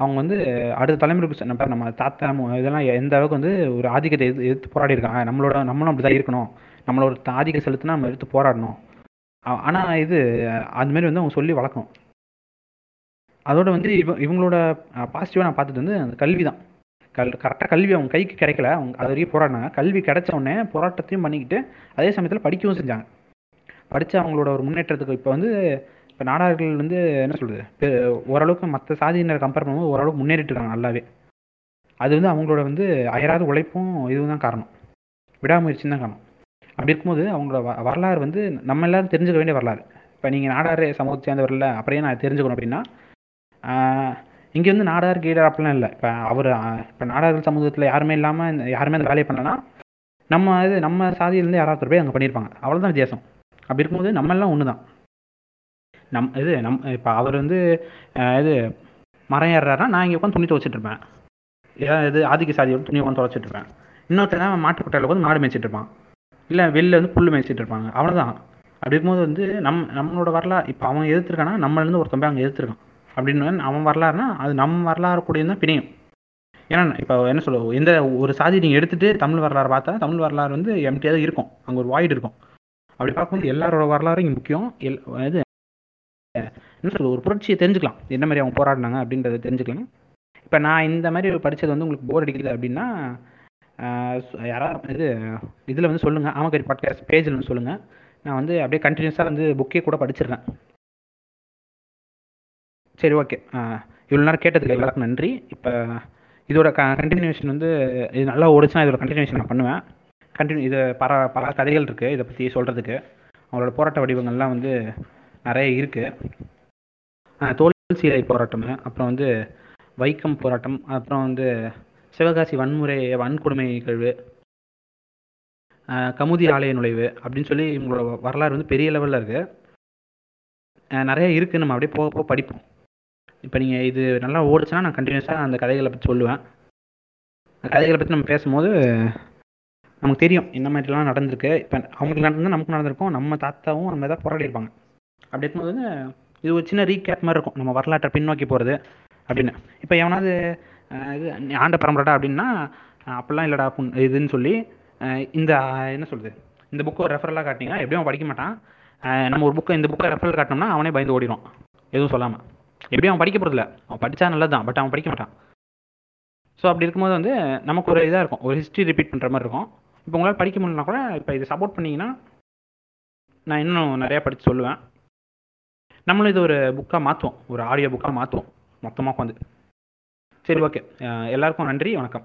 அவங்க வந்து அடுத்த தலைமுறைக்கு சொன்ன நம்ம தாத்தா இதெல்லாம் எந்த அளவுக்கு வந்து ஒரு ஆதிக்கத்தை எதிர்த்து எதிர்த்து போராடி இருக்காங்க நம்மளோட நம்மளும் அப்படிதான் இருக்கணும். நம்மளோட ஆதிக்க செலுத்தினா நம்ம எடுத்து போராடணும். ஆனா இது அது மாதிரி வந்து அவங்க சொல்லி வளர்க்கணும் அதோட வந்து இவ இவங்களோட பாசிட்டிவாக நான் பார்த்தது வந்து அந்த கல்வி தான். கல் கரெக்டாக கல்வி அவங்க கைக்கு கிடைக்கல. அவங்க அது வரைக்கும் போராடினாங்க. கல்வி கிடைச்ச உடனே போராட்டத்தையும் பண்ணிக்கிட்டு அதே சமயத்தில் படிக்கவும் செஞ்சாங்க. படித்து அவங்களோட ஒரு முன்னேற்றத்துக்கு இப்போ வந்து இப்போ நாடார்கள் வந்து என்ன சொல்கிறது ஓரளவுக்கு மற்ற சாதியினர் கம்பேர் பண்ணும்போது ஓரளவுக்கு முன்னேறிட்டு இருக்காங்க நல்லாவே. அது வந்து அவங்களோட வந்து அயராத உழைப்பும் இதுவும் தான் காரணம். விடாமுயற்சியும் தான் காரணம். அப்படி இருக்கும்போது அவங்களோட வ- வரலாறு வந்து நம்ம எல்லாரும் தெரிஞ்சுக்க வேண்டிய வரலாறு. இப்போ நீங்கள் நாடார் சமூகத்தை சேர்ந்தவரில் அப்படியே நான் தெரிஞ்சுக்கணும் அப்படின்னா இங்கே வந்து நாடார் கீழார் அப்படிலாம் இல்லை. இப்போ அவர் இப்போ நாடார்கள் சமூகத்தில் யாருமே இல்லாமல் யாருமே அந்த வேலையை பண்ணலன்னா நம்ம இது நம்ம சாதியிலேருந்து யாராவது போய் அங்கே பண்ணியிருப்பாங்க. அவ்வளோதான் வித்தியாசம். அப்படி இருக்கும்போது நம்ம எல்லாம் ஒன்று தான் நம் இது நம் இப்போ அவர் வந்து இது மரம் ஏறுறாருன்னா நான் இங்கே உட்காந்து துணி துவச்சிட்டு இருப்பேன். ஏதாவது இது ஆதிக்க சாதியோட துணி உட்காந்து துவச்சிட்டு இருப்பேன். இன்னொருத்தர் மாட்டுக்கொட்டையில் வந்து மாடு மேய்ச்சிட்டு இருப்பான். இல்லை வெளில வந்து புல் மேய்ச்சிட்டு இருப்பாங்க. அவ்வளோதான் அப்படி இருக்கும்போது வந்து நம் நம்மளோட வரலாறு இப்போ அவன் எதிர்த்துருக்கானா நம்மளேருந்து ஒருத்தன் போய் அங்கே எதிர்த்துருக்கான். அப்படின்னு அவன் வரலாறுனா அது நம்ம வரலாறு கூட தான் பிணையும். ஏன்னா இப்போ என்ன சொல்ல எந்த ஒரு சாதி நீங்கள் எடுத்துட்டு தமிழ் வரலாறு பார்த்தா தமிழ் வரலாறு வந்து எம்டியாக தான் இருக்கும். அங்கே ஒரு வாய்டு இருக்கும். அப்படி பார்க்கும்போது எல்லாரோட வரலாறும் இங்கே முக்கியம். எல் இது என்ன சொல்றது ஒரு புரட்சியை தெரிஞ்சுக்கலாம். என்ன மாதிரி அவங்க போராடினாங்க அப்படின்றத தெரிஞ்சுக்கலாம். இப்போ நான் இந்த மாதிரி படித்தது வந்து உங்களுக்கு போர் அடிக்குது அப்படின்னா யாராவது இது இதில் வந்து சொல்லுங்கள் ஆமகரி பாட்காஸ்ட் பேஜில் வந்து சொல்லுங்கள் நான் வந்து அப்படியே கண்டினியூஸாக வந்து புக்கே கூட படிச்சிருக்கேன். சரி ஓகே இவ்வளோ நேரம் கேட்டதுக்கு எல்லாருக்கும் நன்றி. இப்போ இதோட க கண்டினியூஷன் வந்து இது நல்லா ஓடிச்சுன்னா இதோட கண்டினியூஷன் நான் பண்ணுவேன். கண்டினியூ இது பல பல கதைகள் இருக்குது இதை பற்றி சொல்கிறதுக்கு அவங்களோட போராட்ட வடிவங்கள்லாம் வந்து நிறைய இருக்குது தோல் சீலை போராட்டம் அப்புறம் வந்து வைக்கம் போராட்டம். அப்புறம் வந்து சிவகாசி வன்முறை வன்கொடுமை நிகழ்வு. கமுதி ஆலய நுழைவு அப்படின்னு சொல்லி இவங்களோட வரலாறு வந்து பெரிய லெவலில் இருக்குது நிறைய இருக்குது நம்ம அப்படியே போக போக படிப்போம். இப்போ நீங்கள் இது நல்லா ஓடிச்சுன்னா நான் கண்டினியூஸாக அந்த கதைகளை பற்றி சொல்லுவேன். அந்த கதைகளை பற்றி நம்ம பேசும்போது நமக்கு தெரியும் என்ன மாதிரிலாம் நடந்திருக்கு. இப்போ அவங்களுக்கு நடந்தால் நமக்கு நடந்திருக்கும். நம்ம தாத்தாவும் நம்ம எதாவது போராடி இருப்பாங்க. அப்படி இருக்கும்போது இது ஒரு சின்ன ரீகேப் மாதிரி இருக்கும். நம்ம வரலாற்றை பின்னோக்கி போகிறது அப்படின்னு. இப்போ எவனாவது இது ஆண்ட பரம்பரடா அப்படின்னா அப்படிலாம் இல்லைடா இதுன்னு சொல்லி இந்த என்ன சொல்கிறது இந்த புக்கை ரெஃபரலாக காட்டினீங்கன்னா எப்படியும் அவன் படிக்க மாட்டான். நம்ம ஒரு புக்கை இந்த புக்கை ரெஃபரல் காட்டினோம்னா அவனே பயந்து ஓடிடும். எதுவும் சொல்லாமல் எப்படியும் அவன் படிக்க போகிறதில்ல அவன் படித்தா நல்லது தான் பட் அவன் படிக்க மாட்டான். ஸோ அப்படி இருக்கும்போது வந்து நமக்கு ஒரு இதாக இருக்கும். ஒரு ஹிஸ்ட்ரி ரிப்பீட் பண்ணுற மாதிரி இருக்கும். இப்போ உங்களால் படிக்க முடியலனா கூட இப்போ இதை சப்போர்ட் பண்ணிங்கன்னா நான் இன்னும் நிறையா படித்து சொல்லுவேன். நம்மளும் இது ஒரு புக்காக மாற்றுவோம் ஒரு ஆடியோ புக்காக மாற்றுவோம் மொத்தமாக உட்காந்து சரி ஓகே எல்லாருக்கும் நன்றி. வணக்கம்.